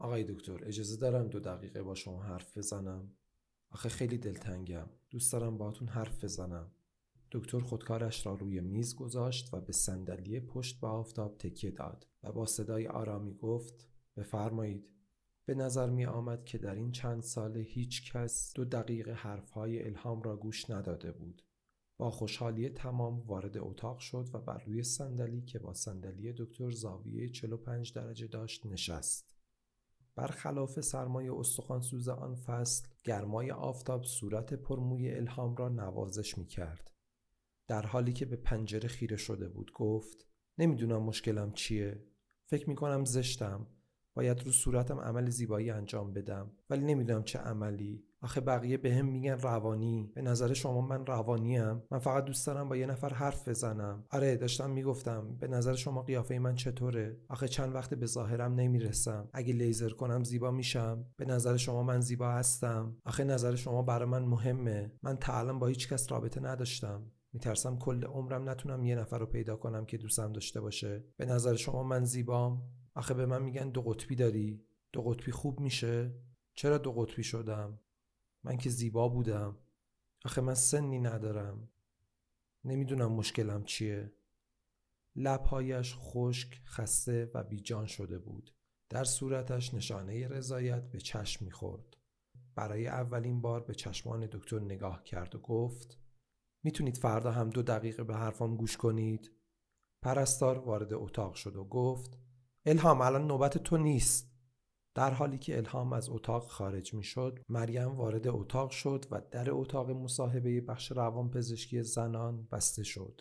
آقای دکتر اجازه دارم دو دقیقه با شما حرف بزنم؟ آخه خیلی دلتنگم. دوست دارم باهاتون حرف بزنم. دکتر خودکارش را روی میز گذاشت و به صندلی پشت به آفتاب تکیه داد و با صدای آرامی گفت بفرمایید. به نظر می آمد که در این چند سال هیچ کس دو دقیقه حرفهای الهام را گوش نداده بود. با خوشحالی تمام وارد اتاق شد و بر روی صندلی که با صندلی دکتر زاویه 45 درجه داشت نشست. برخلاف سرمای سوز آن فصل گرمای آفتاب صورت پرموی الهام را نوازش می کرد. در حالی که به پنجره خیره شده بود گفت نمی‌دونم مشکلم چیه فکر می کنم زشتم باید رو صورتم عمل زیبایی انجام بدم. ولی نمی‌دونم چه عملی. آخه بقیه به هم میگن روانی. به نظر شما من روانیم؟ من فقط دوست دارم با یه نفر حرف بزنم. آره داشتم می‌گفتم. به نظر شما قیافه من چطوره؟ آخه چند وقت به ظاهرم نمی‌رسم. اگه لیزر کنم زیبا میشم. به نظر شما من زیبا هستم؟ آخه نظر شما برای من مهمه. من تا با هیچ کس رابطه نداشتم. میترسم کل عمرم نتونم یه نفر رو پیدا کنم که دوستم داشته باشه. به نظر شما من زیبام؟ آخه به من میگن دو قطبی داری؟ دو قطبی خوب میشه؟ چرا دو قطبی شدم؟ من که زیبا بودم. آخه من سنی ندارم. نمی‌دونم مشکلم چیه. لبهایش خشک خسته و بیجان شده بود. در صورتش نشانه رضایت به چشم می‌خورد. برای اولین بار به چشمان دکتر نگاه کرد و گفت می‌تونید فردا هم دو دقیقه به حرفام گوش کنید؟ پرستار وارد اتاق شد و گفت الهام الان نوبت تو نیست. در حالی که الهام از اتاق خارج می شد مریم وارد اتاق شد و در اتاق مصاحبه بخش روان پزشکی زنان بسته شد.